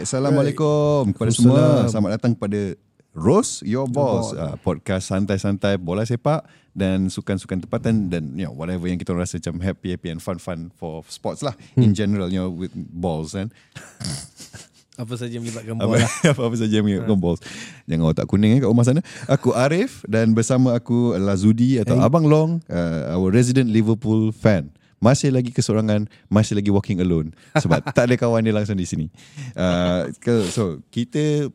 Alright, Assalamualaikum kepada semua. Selamat datang kepada Rose Your Balls, uh, podcast santai-santai bola sepak dan sukan-sukan tempatan dan you know, whatever yang kita rasa macam happy-happy and fun-fun for sports lah hmm. in general, you know, with balls kan. Apa saja yang melibatkan bola. apa, apa saja yang melibatkan balls. Jangan otak kuning eh, kat rumah sana. Aku Arif dan bersama aku adalah Zudi atau Hey. Abang Long, uh, our resident Liverpool fan. Masih lagi kesorangan, masih lagi walking alone. Sebab tak ada kawan dia langsung di sini. Uh, so, kita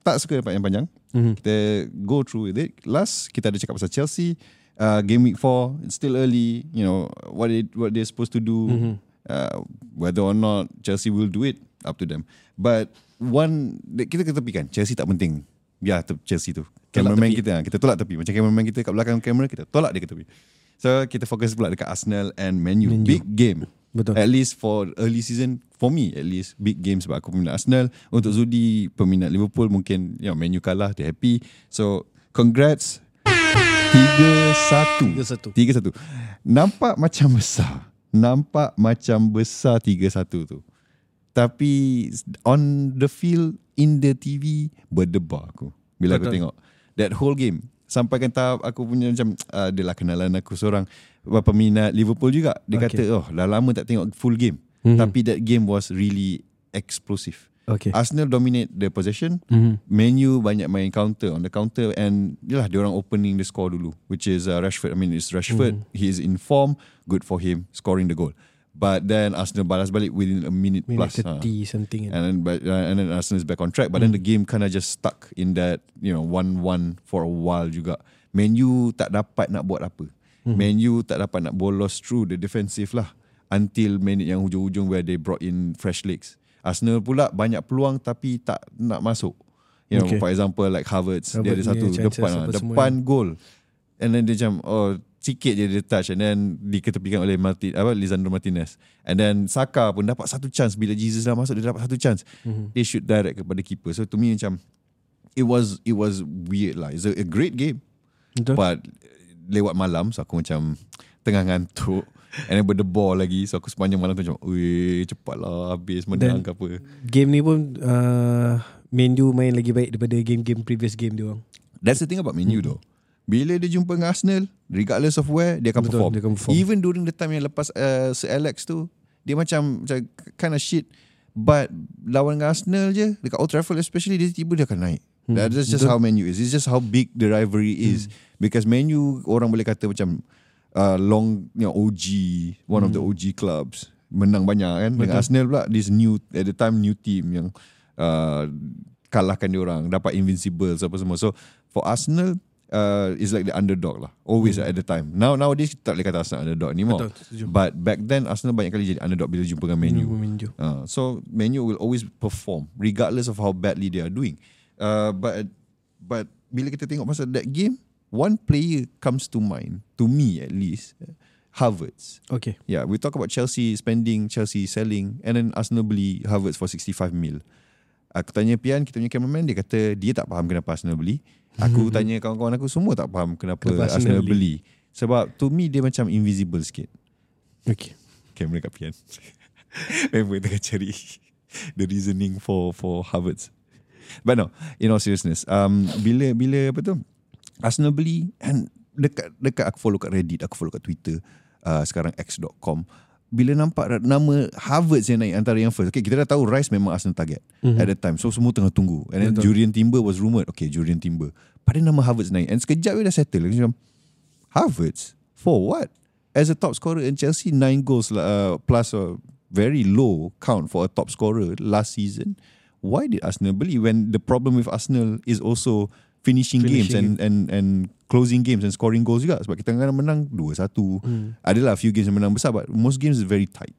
tak suka yang panjang. Mhm. Kita go through with it. Last, kita ada cakap pasal Chelsea. Uh, game week 4, it's still early. You know, what they, what they're supposed to do. Mhm. Uh, whether or not Chelsea will do it, up to them. But one, kita ketepikan. Chelsea tak penting. Ya, Chelsea tu. Cameraman tepi. kita, kita tolak tepi. Macam cameraman kita kat belakang kamera, kita tolak dia ke tepi. So, kita fokus pula dekat Arsenal and Man U. Man U. Big game. Betul. At least for early season, for me at least, big game sebab aku peminat Arsenal. Untuk Zudi, peminat Liverpool, mungkin you know, Man U kalah, dia happy. So, congrats. 3-1. 3-1. 3-1. Nampak macam besar. Nampak macam besar 3-1 tu. Tapi on the field, in the TV, berdebar aku. Bila aku Betul. tengok. That whole game. Sampai kan tahap aku punya macam, uh, adalah kenalan aku seorang peminat Liverpool juga. Dia Okay. kata, oh dah lama tak tengok full game. Mhm. Tapi that game was really explosive. Okay. Arsenal dominate the possession. Mhm. Man U banyak main counter on the counter and yalah dia orang opening the score dulu which is uh, Rashford I mean it's Rashford Hmm. he is in form good for him scoring the goal but then Arsenal balas balik within a minute, Minit plus ha. 30 something kan. and then but, uh, and then Arsenal is back on track. But then the game kind of just stuck in that you know 1-1 for a while juga. Man U tak dapat nak buat apa. Man U tak dapat nak bolos through the defensive lah. Until minute yang hujung-hujung where they brought in fresh legs. Arsenal pula banyak peluang tapi tak nak masuk. You know Okay. for example like Havertz dia ada satu depan lah, depan gol and then dia macam oh sikit je dia touch and then diketepikan oleh Martin apa Lisandro Martinez. And then Saka pun dapat satu chance. Bila Jesus dah masuk dia dapat satu chance. Mhm. dia shoot direct kepada keeper. So to me macam it was it was weird lah. It's a, a great game. Betul. but lewat malam so aku macam tengah ngantuk. And then berdebar lagi. So aku sepanjang malam tu macam weh cepatlah habis menang ke apa. Game ni pun uh, Man U main lagi baik daripada game-game previous game dia orang. That's the thing about Man U though. Bila dia jumpa dengan Arsenal, regardless of where, dia akan Betul, perform. dia akan perform. Even during the time yang lepas uh, Sir Alex tu, dia macam, macam kind of shit. But lawan dengan Arsenal je, dekat Old Trafford especially, dia tiba dia akan naik. Hmm, That's just betul. how Man U is. It's just how big the rivalry is. Because Man U, orang boleh kata macam uh, long, you know, OG, one of the OG clubs. Menang banyak kan. Dengan Arsenal pula, this new, at the time, new team yang uh, kalahkan dia orang, dapat invincibles apa semua. So for Arsenal, uh, is like the underdog lah. Always at the time. Now nowadays kita tak boleh kata Arsenal underdog anymore. Betul. But back then Arsenal banyak kali jadi underdog bila jumpa dengan Man U. Man U. Uh, so Man U will always perform regardless of how badly they are doing. Uh, but but bila kita tengok pasal that game, one player comes to mind to me at least, Havertz. Okay. Yeah, we talk about Chelsea spending, Chelsea selling, and then Arsenal beli Havertz for 65 mil. Aku tanya Pian, kita punya cameraman, dia kata dia tak faham kenapa Arsenal beli. Aku tanya kawan-kawan aku, semua tak faham kenapa, Kenapa Arsenal, Arsenal beli. Sebab to me dia macam invisible sikit. Okay. Kamera kat Pian. Member tengah cari the reasoning for for Havertz. But no, in all seriousness, um, bila bila apa tu, Arsenal beli and dekat dekat aku follow kat Reddit, aku follow kat Twitter, uh, sekarang x.com. Bila nampak nama Havertz yang naik antara yang first. Okay, kita dah tahu Rice memang Arsenal target mm-hmm. at that time. So semua tengah tunggu. And then Betul. Julian Timber was rumoured. Okay, Julian Timber. Pada nama Havertz naik. And sekejap dia dah settle. Dia Macam, Havertz? For what? As a top scorer in Chelsea, nine goals uh, plus a very low count for a top scorer last season. Why did Arsenal beli when the problem with Arsenal is also finishing, games Finishing and and and closing games and scoring goals juga sebab kita kadang menang 2-1. Hmm. Adalah few games yang menang besar but most games is very tight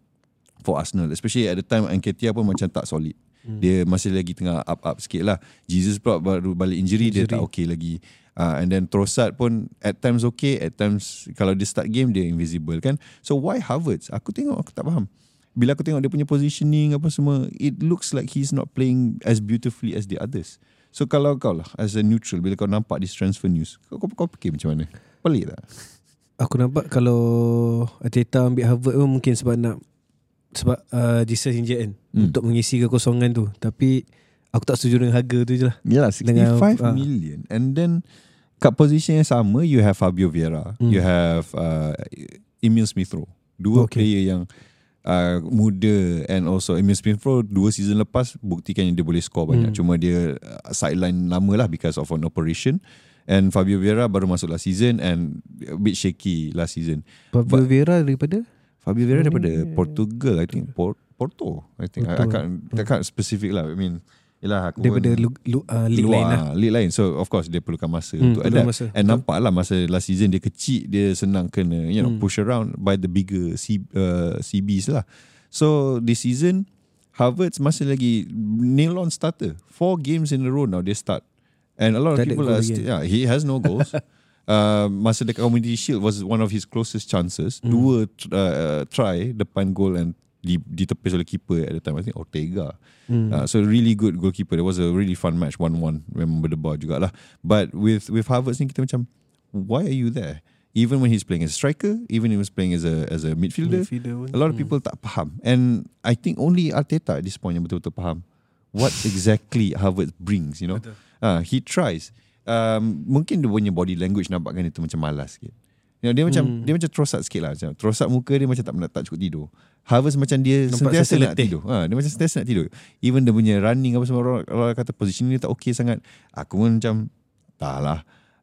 for Arsenal especially at the time Nketiah pun macam tak solid. Hmm. Dia masih lagi tengah up-up sikit lah. Jesus pula baru balik injury, injury. dia tak okay lagi. Uh, and then Trossard pun at times okay, at times kalau dia start game dia invisible kan. So why Havertz? Aku tengok aku tak faham. Bila aku tengok dia punya positioning apa semua, it looks like he's not playing as beautifully as the others. So kalau kau lah as a neutral bila kau nampak this transfer news, kau, kau, kau fikir macam mana? Pelik tak? Aku nampak kalau Arteta ambil Harvard pun mungkin sebab nak sebab uh, Jesus injured kan. Hmm. untuk mengisi kekosongan tu. Tapi aku tak setuju dengan harga tu je lah. Yalah, 65 Dengan, ah. million. And then kat position yang sama, you have Fabio Vieira. Hmm. You have uh, Emil Smith Rowe. Dua Okay. player yang uh, muda and also Emil Smith Rowe dua season lepas buktikan dia boleh score banyak. Hmm. Cuma dia uh, sideline lama lah because of an operation. And Fabio Vieira baru masuk last season and a bit shaky last season. Pablo Vieira daripada Fabio Vieira daripada Portugal, I think. Por- Porto, I think. I, I Porto. can't, I can't specific lah. I mean, Yelah aku daripada lu, lu, uh, league luar, lain lah. League lain So of course Dia perlukan masa Hmm, Untuk adapt masa. And Betul. nampak lah Masa last season Dia kecil Dia senang kena You know Hmm. push around By the bigger C, uh, CBs lah So this season Havertz masih lagi Nail on starter Four games in a row now Dia start And a lot of ada people are still, yeah, He has no goals uh, Masa dekat Community Shield Was one of his closest chances Hmm. Dua uh, try Depan goal And di, ditepis oleh keeper At the time I think Ortega Hmm. Uh, so really good goalkeeper. It was a really fun match, one-one. Memang berdebar jugalah. But with with Havertz ni kita macam, why are you there? Even when he's playing as a striker, even when he was playing as a as a midfielder, Midfielder a lot of people tak faham. And I think only Arteta at this point yang betul-betul faham what exactly Havertz brings. You know, Betul. uh, he tries. Um, mungkin dia punya body language nampakkan itu macam malas sikit. You know, dia macam Hmm. dia macam terosat sikit lah macam terosat muka dia macam tak pernah tak cukup tidur. Havertz macam dia Nampak sentiasa nak letih. tidur. Ha, dia macam sentiasa nak tidur. Even dia punya running apa semua orang, orang kata positioning dia tak okay sangat. Aku pun macam tak lah.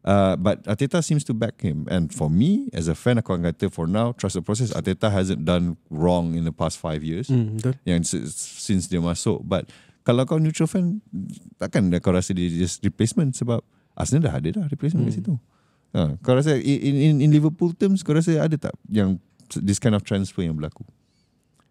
Uh, but Arteta seems to back him. And for me, as a fan, aku akan kata for now, trust the process. Arteta hasn't done wrong in the past five years. Hmm. Yang since dia masuk. But kalau kau neutral fan, takkan kau rasa dia just replacement sebab Arsenal dah ada dah replacement kat Hmm. situ. Ha, kau rasa in, in, in Liverpool terms, kau rasa ada tak yang this kind of transfer yang berlaku?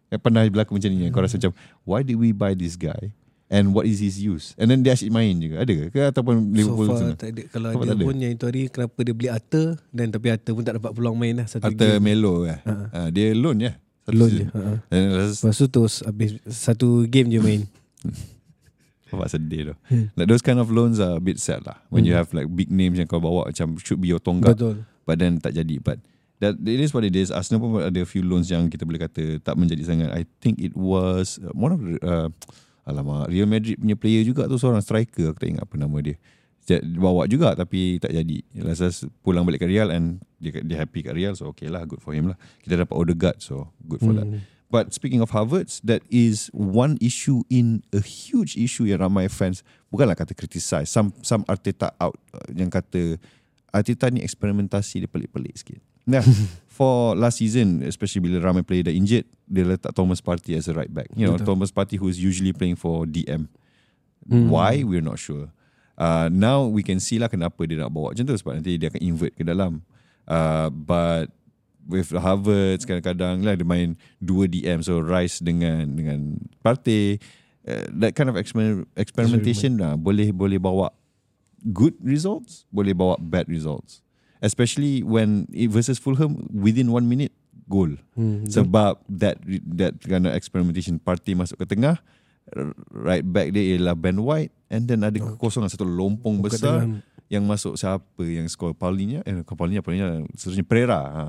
Yang pernah berlaku macam ni, yang kau rasa macam, why did we buy this guy? And what is his use? And then dia asyik main juga. Ada ke? ke? Ataupun Liverpool so far tak ada. Kalau ada, tak ada. pun yang itu hari kenapa dia beli Arthur dan tapi Arthur pun tak dapat peluang main lah satu Atau game. Melo eh? Ha. Ha, dia loan. Satu Loan season. je. Ha. Lepas Lepas tu terus habis satu game je main. Bapak sedih tu. Hmm. Like those kind of loans are a bit sad lah. When you have like big names yang kau bawa macam should be your tonggak. Betul. But then tak jadi. But that it is what it is. Arsenal pun ada few loans yang kita boleh kata tak menjadi sangat. I think it was uh, one of the, uh, alamak, Real Madrid punya player juga tu seorang striker. Aku tak ingat apa nama dia. Bawa juga tapi tak jadi. Lepas pulang balik ke Real and dia, dia happy kat Real. So okay lah, good for him lah. Kita dapat Odegaard so good for that. But speaking of Havertz, that is one issue in a huge issue yang ramai fans bukanlah kata criticize. Some some Arteta out uh, yang kata Arteta ni eksperimentasi dia pelik-pelik sikit. Nah, for last season, especially bila ramai player dah injured, dia letak Thomas Partey as a right back. You know, Betul. Thomas Partey who is usually playing for DM. Hmm. Why? We're not sure. Uh, now we can see lah kenapa dia nak bawa macam tu sebab nanti dia akan invert ke dalam. Uh, but with Havertz kadang-kadang lah dia main dua DM so Rice dengan dengan Partey. Uh, that kind of exper- experimentation lah. Boleh boleh bawa good results boleh bawa bad results. Especially when it versus Fulham within one minute goal. Hmm, betul. sebab that that kind of experimentation Partey masuk ke tengah right back dia ialah Ben White and then ada kekosongan satu lompong besar yang masuk siapa yang skor Paulinho eh Paulinho Paulinho seterusnya Pereira. Ha.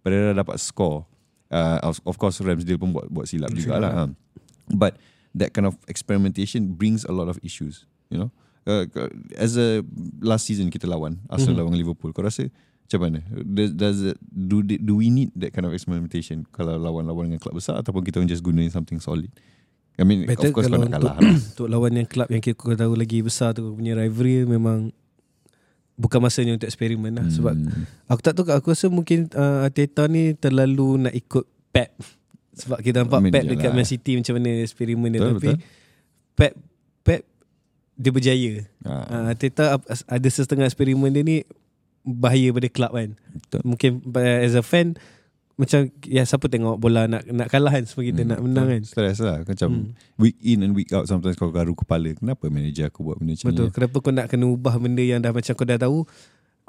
Pereira dapat skor uh, of, course Ramsdale pun buat buat silap juga lah ha. but that kind of experimentation brings a lot of issues you know? Uh, as a last season kita lawan Arsenal lawan Liverpool kau rasa macam mana? Does, does it, do do we need that kind of experimentation kalau lawan-lawan dengan klub besar ataupun kita just gunain something solid? I mean Better of course kalau nak untuk, kalah lah. untuk lawan yang club yang kita kau tahu lagi besar tu punya rivalry memang bukan masanya untuk eksperimen lah sebab Hmm. aku tak tahu aku rasa mungkin uh, Arteta ni terlalu nak ikut Pep sebab kita nampak I mean, Pep dekat yalah. Man City macam mana eksperimen dia Betul, tapi betul. Pep Pep dia berjaya. Ha, Uh, Arteta ap- ada setengah eksperimen dia ni bahaya pada club kan. betul. Mungkin as a fan macam ya siapa tengok bola nak nak kalah kan semua kita Hmm, nak menang kan. Stress lah Macam Hmm. week in and week out Sometimes kau garu kepala Kenapa manager aku buat benda macam Betul. ni Kenapa kau nak kena ubah benda yang dah macam kau dah tahu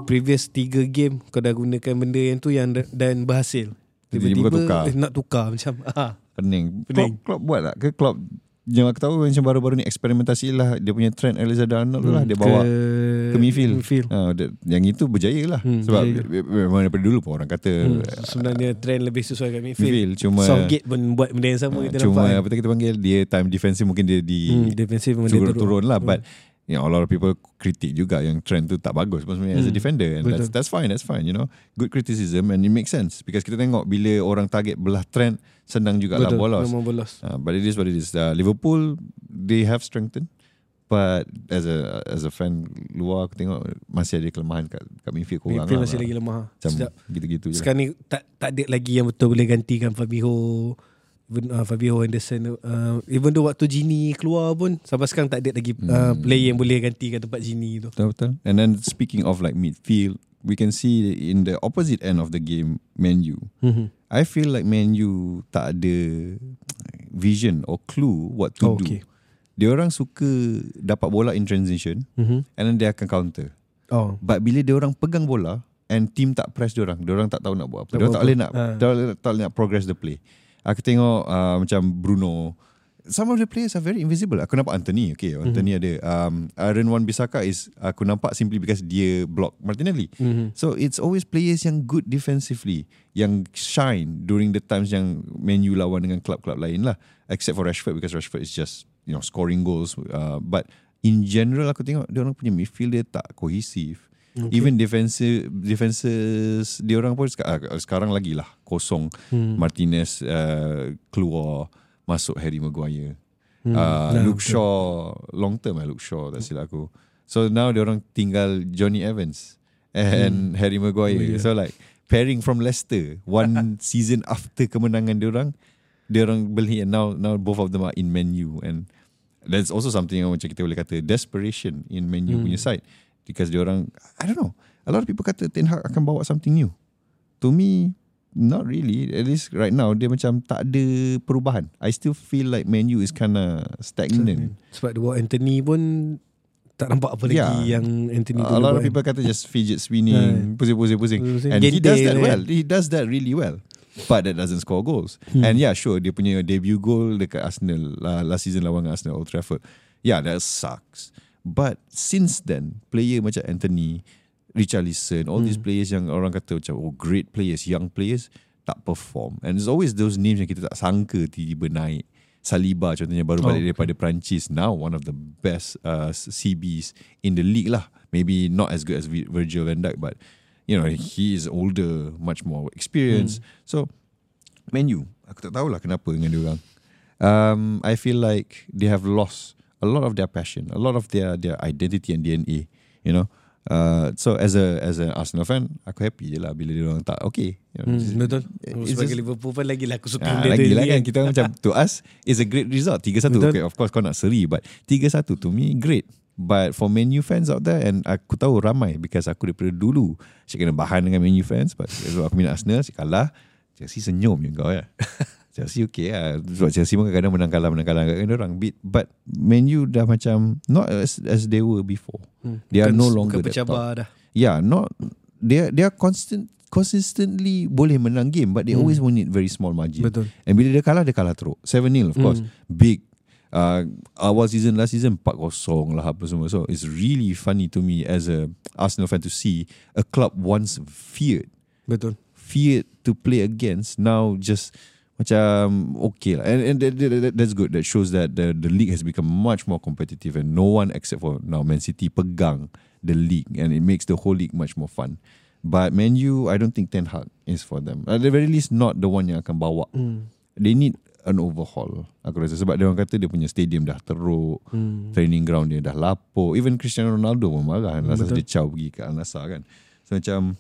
previous 3 game kau dah gunakan benda yang tu yang da- dan berhasil. Tiba-tiba Tiba-tiba tukar. eh, nak tukar macam ah. Pening Pening. Klopp, Klopp buat tak ke Klopp yang aku tahu macam baru-baru ni eksperimentasi lah dia punya trend Alexander Arnold tu lah dia bawa ke midfield. midfield. Ha, dia- yang itu berjaya lah Hmm, sebab berjaya. memang daripada dulu pun orang kata Hmm, sebenarnya trend lebih sesuai kat midfield. midfield cuma Southgate pun buat benda yang sama kita cuma nampak. apa tu kita panggil dia time defensive mungkin dia di Hmm, dia turun, turun lah Hmm. but you know, a lot of people kritik juga yang trend tu tak bagus pun sebenarnya as a Hmm, defender and that's, betul. that's fine that's fine you know good criticism and it makes sense because kita tengok bila orang target belah trend senang juga lah bolos memang bolos. uh, but it is what it is uh, Liverpool they have strengthened but as a as a fan luar aku tengok masih ada kelemahan kat, kat midfield korang Midfield lah, masih lah. lagi lemah. macam Sedap. gitu-gitu je lah. Sekarang ni tak tak ada lagi yang betul boleh gantikan Fabinho uh, Fabinho Henderson uh, even though waktu Gini keluar pun sampai sekarang tak ada lagi uh, Hmm. player yang boleh gantikan tempat Gini tu. Betul betul. And then speaking of like midfield, we can see in the opposite end of the game, Man U. Mhm. I feel like Man U tak ada vision or clue what to Oh, do. okay. Dia orang suka dapat bola in transition Mhm. and then dia akan counter. Oh. But bila dia orang pegang bola and team tak press dia orang, dia orang tak tahu nak buat apa. Dia tak boleh nak Ah. dia tak boleh nak progress the play. Aku tengok uh, macam Bruno Some of the players are very invisible. Aku nampak Anthony, okay, Mhm. Anthony ada. Um, Aaron Wan Bisaka is aku nampak simply because dia block Martinelli. Mhm. So it's always players yang good defensively, yang shine during the times yang Man U lawan dengan klub-klub lain lah. Except for Rashford because Rashford is just you know scoring goals. Uh, but in general aku tengok dia orang punya midfield dia tak kohesif. Okay. Even defensive defenses dia orang pun ah, sekarang lagi lah kosong. Hmm. Martinez uh, keluar masuk Harry Maguire. Hmm. Uh, Nah, Luke betul. Shaw long term eh Luke Shaw tak silap aku. So now dia orang tinggal Johnny Evans and Harry Maguire. Oh, yeah. So like pairing from Leicester one season after kemenangan dia orang dia orang beli and now now both of them are in Man U and that's also something yang macam kita boleh kata desperation in Man U Hmm. punya side because dia orang I don't know. A lot of people kata Ten Hag akan bawa something new. To me not really. At least right now dia macam tak ada perubahan. I still feel like Man U is kinda stagnant. Sebab dia buat Anthony pun tak nampak apa lagi Yeah. yang Anthony a dulu lot of people kata just fidget spinning pusing-pusing pusing. Pusing-pusing. and he Gentle does that well. He does that really well. But that doesn't score goals. And yeah sure dia punya debut goal dekat Arsenal uh, last season lawan Arsenal Old Trafford. Yeah that sucks but since then player macam Anthony Richarlison all these players yang orang kata macam oh great players young players tak perform. And there's always those names yang kita tak sangka tiba-tiba naik. Saliba contohnya baru Oh, balik daripada Perancis. Now one of the best uh, CBs in the league lah. Maybe not as good as Vi- Virgil van Dijk but you know he is older much more experienced. So Man U aku tak tahulah kenapa dengan dia orang. Um, I feel like they have lost a lot of their passion a lot of their their identity and DNA you know? Uh, so as a as an Arsenal fan, aku happy je lah bila dia orang tak okay. You know, Hmm, betul. Sebagai just- Liverpool pun lagi lah aku suka Ah, lagi lah ni kan. Kita macam to us is a great result. 3-1 Betul. okay of course kau nak seri but 3-1 to me great. But for Man U fans out there and aku tahu ramai because aku daripada dulu saya kena bahan dengan Man U fans but sebab aku minat Arsenal saya kalah Chelsea senyum je kau ya Chelsea okay lah sebab Chelsea pun kadang-kadang menang kalah menang kalah kadang orang beat but Man U dah macam not as, as they were before Hmm. they are Bukan- no longer bukan that top dah. yeah, not they are, they are constant consistently boleh menang game but they Hmm. always win it very small margin. Betul. And bila dia kalah dia kalah teruk. 7-0 of course. Hmm. Big uh, awal season last season 4-0 lah apa semua. So it's really funny to me as a Arsenal fan to see a club once feared Betul. feared to play against now just macam okay lah. And, and that, that, that- that's good. That shows that the the league has become much more competitive and no one except for now Man City pegang the league and it makes the whole league much more fun. But Man U I don't think Ten Hag is for them. At the very least not the one yang akan bawa. Hmm. they need an overhaul aku rasa. Sebab dia orang kata dia punya stadium dah teruk Hmm. training ground dia dah lapuk. Even Cristiano Ronaldo pun marah. Rasa Betul. dia caw pergi ke Al Nassr kan. So macam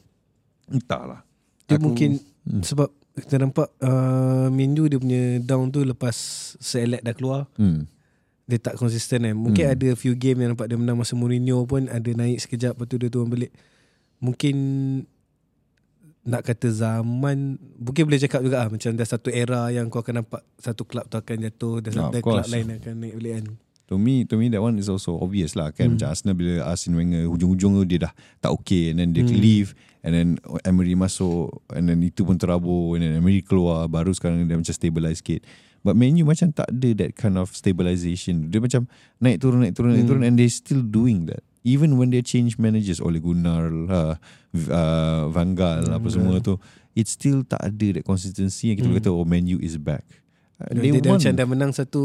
entahlah Dia Aku- mungkin Hmm. sebab kita nampak uh, Mindu dia punya down tu lepas Select dah keluar hmm. dia tak konsisten kan. Mungkin Hmm. ada few game yang nampak dia menang masa Mourinho pun ada naik sekejap lepas tu dia turun balik. Mungkin nak kata zaman mungkin boleh cakap juga ah macam dah satu era yang kau akan nampak satu klub tu akan jatuh dan Ah, satu klub lain akan naik balik kan. To me, to me that one is also obvious lah kan. Hmm. Macam Arsenal bila Arsene Wenger hujung-hujung tu dia dah tak okay and then dia Hmm. leave and then Emery masuk and then itu pun terabur and then Emery keluar baru sekarang dia macam stabilize sikit. But Man U macam tak ada that kind of stabilization. Dia macam naik turun naik turun naik turun and they still doing that. Even when they change managers Ole Gunnar lah, uh, Van Gaal apa semua tu, it still tak ada that consistency yang kita boleh kata oh Man U is back. Uh, Dia, dia dah macam dah menang satu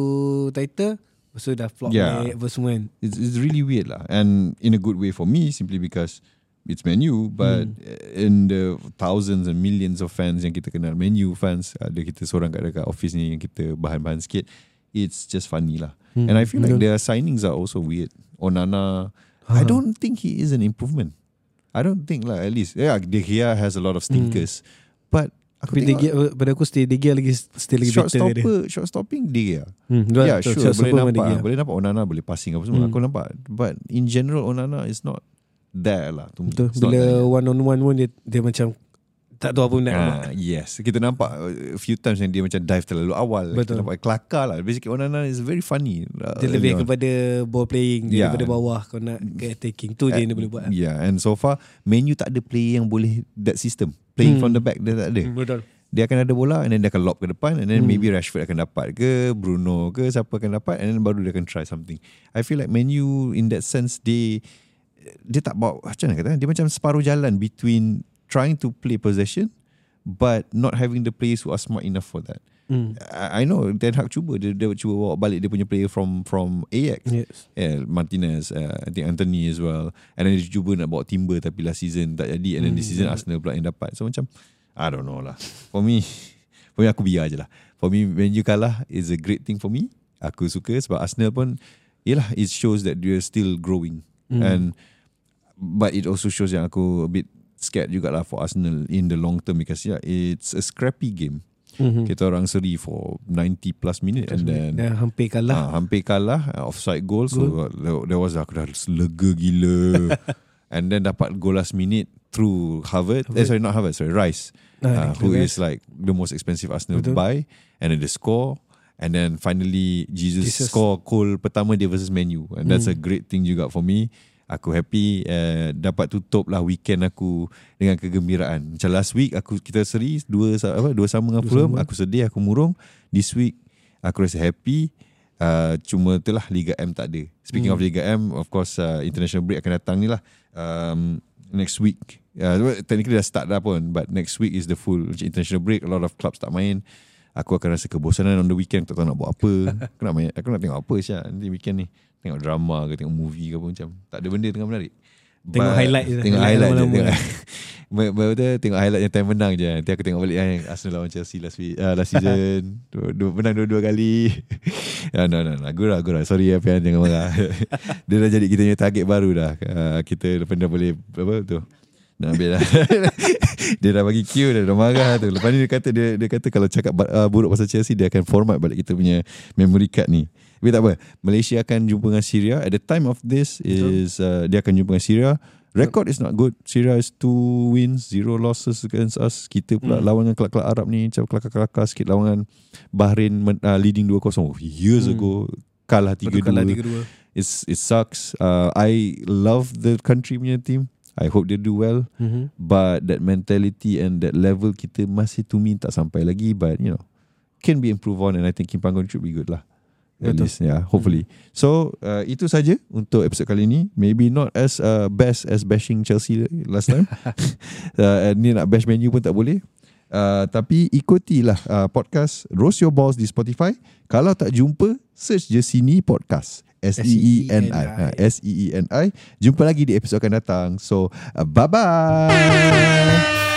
title Tu dah flop Yeah. apa semua kan? It's, it's really weird lah. And in a good way for me simply because it's menu but in the thousands and millions of fans yang kita kenal menu fans ada kita seorang kat dekat office ni yang kita bahan-bahan sikit it's just funny lah. Hmm, and I feel like betul. their signings are also weird. Onana I Ha. don't think he is an improvement. I don't think lah at least. Yeah De Gea has a lot of stinkers. But aku Tapi tengok Gea, pada aku stay De Gea lagi still lagi short better dia. stopper short stopping De Gea Hmm, Yeah, sure. Shot Boleh stopper nampak. Gea. Boleh nampak Onana boleh passing apa semua. Hmm. Aku nampak. But in general Onana is not there lah. To me. Betul. Bila there. one on one pun dia, dia macam tak tahu apa nak. Ah, yes. Kita nampak uh, a few times yang dia macam dive terlalu awal. Betul. Kita nampak kelakar lah. Basically Onana is very funny. uh, Dia lebih on. kepada ball playing dia Yeah. daripada bawah kau nak ke attacking tu je yang dia boleh buat. Yeah, and so far menu tak ada player yang boleh that system. Playing Hmm. from the back dia tak ada. Betul. Dia akan ada bola and then dia akan lob ke depan and then Hmm. maybe Rashford akan dapat ke Bruno ke siapa akan dapat and then baru dia akan try something. I feel like menu in that sense they dia tak bawa macam mana kata dia macam separuh jalan between trying to play possession but not having the players who are smart enough for that. Hmm. I, I know Ten Hag cuba dia, dia cuba bawa balik dia punya player from from Ajax. Yes. Yeah, Martinez, uh, I think Anthony as well. And then dia cuba nak bawa Timber tapi last season tak jadi. And then this season Arsenal pula yang dapat. So macam, I don't know lah. For me, for me aku biar je lah. For me, when you kalah is a great thing for me. Aku suka sebab Arsenal pun, yelah, it shows that they're still growing. Hmm. And, but it also shows yang aku a bit scared jugalah for Arsenal in the long term because yeah, it's a scrappy game. Mhm. Kita orang seri for 90 plus minute and then Dah hampir kalah. Ah, hampir kalah uh, offside goal so uh, there was aku dah lega gila and then dapat goal last minute through Harvard, eh sorry not Harvard sorry Rice uh, Ah, who Rice. is like the most expensive Arsenal to Betul. buy and then they score and then finally Jesus, Jesus. score goal pertama dia versus Man U and that's a Hmm. great thing juga for me aku happy uh, dapat tutup lah weekend aku dengan kegembiraan. Macam last week aku kita seri dua apa dua sama dengan Fulham aku sedih aku murung. This week aku rasa happy. Uh, cuma itulah Liga M tak ada. Speaking Hmm. of Liga M of course uh, international break akan datang ni lah. Um, next week uh, technically dah start dah pun but next week is the full international break. A lot of clubs tak main aku akan rasa kebosanan on the weekend. Tak tahu nak buat apa. Aku nak main aku nak tengok apa sih nanti weekend ni? Tengok drama ke tengok movie ke apa macam. Tak ada benda tengah menarik. Tengok highlight je. tengok Highlight highlight, je tengok, Ber- Betul tengok highlight yang time menang je. Nanti aku tengok balik yang Arsenal lawan Chelsea last week uh, last season. Dua, dua, menang dua-dua kali. Yeah, no, no, no. Gurau, gurau. Sorry ya Pian jangan marah. Dia dah jadi kita punya target baru dah. Uh, Kita dah boleh Apa tu Nak ambil dah. Dia dah bagi cue Dia dah marah tu. Lepas ni dia kata Dia, dia kata kalau cakap uh, buruk pasal Chelsea Dia akan format balik kita punya Memory card ni. Tapi tak apa. Malaysia akan jumpa dengan Syria. At the time of this Is uh, Dia akan jumpa dengan Syria. Record is not good. Syria is two wins Zero losses against us. Kita pula Hmm. lawan dengan kelak-kelak Arab ni Macam kelakar-kelakar sikit Lawan dengan Bahrain uh, Leading 2-0 Years Hmm. ago Kalah Betul kalah 3-2 3-2. It's, It sucks. Uh, I love the country punya team I hope they do well Mhm. But that mentality And that level Kita masih to me Tak sampai lagi But you know Can be improved on And I think Kim Panggon should be good lah At Betul. least yeah, Hopefully So uh, Itu saja Untuk episod kali ni Maybe not as uh, Best as bashing Chelsea Last time uh, Ni nak bash menu pun tak boleh Uh, tapi ikutilah uh, podcast Roast Your Balls di Spotify. Kalau tak jumpa, search je sini podcast. S-E-E-N-I. S-E-E-N-I. Uh, S-E-E-N-I. Jumpa lagi di episod akan datang. So, uh, bye-bye.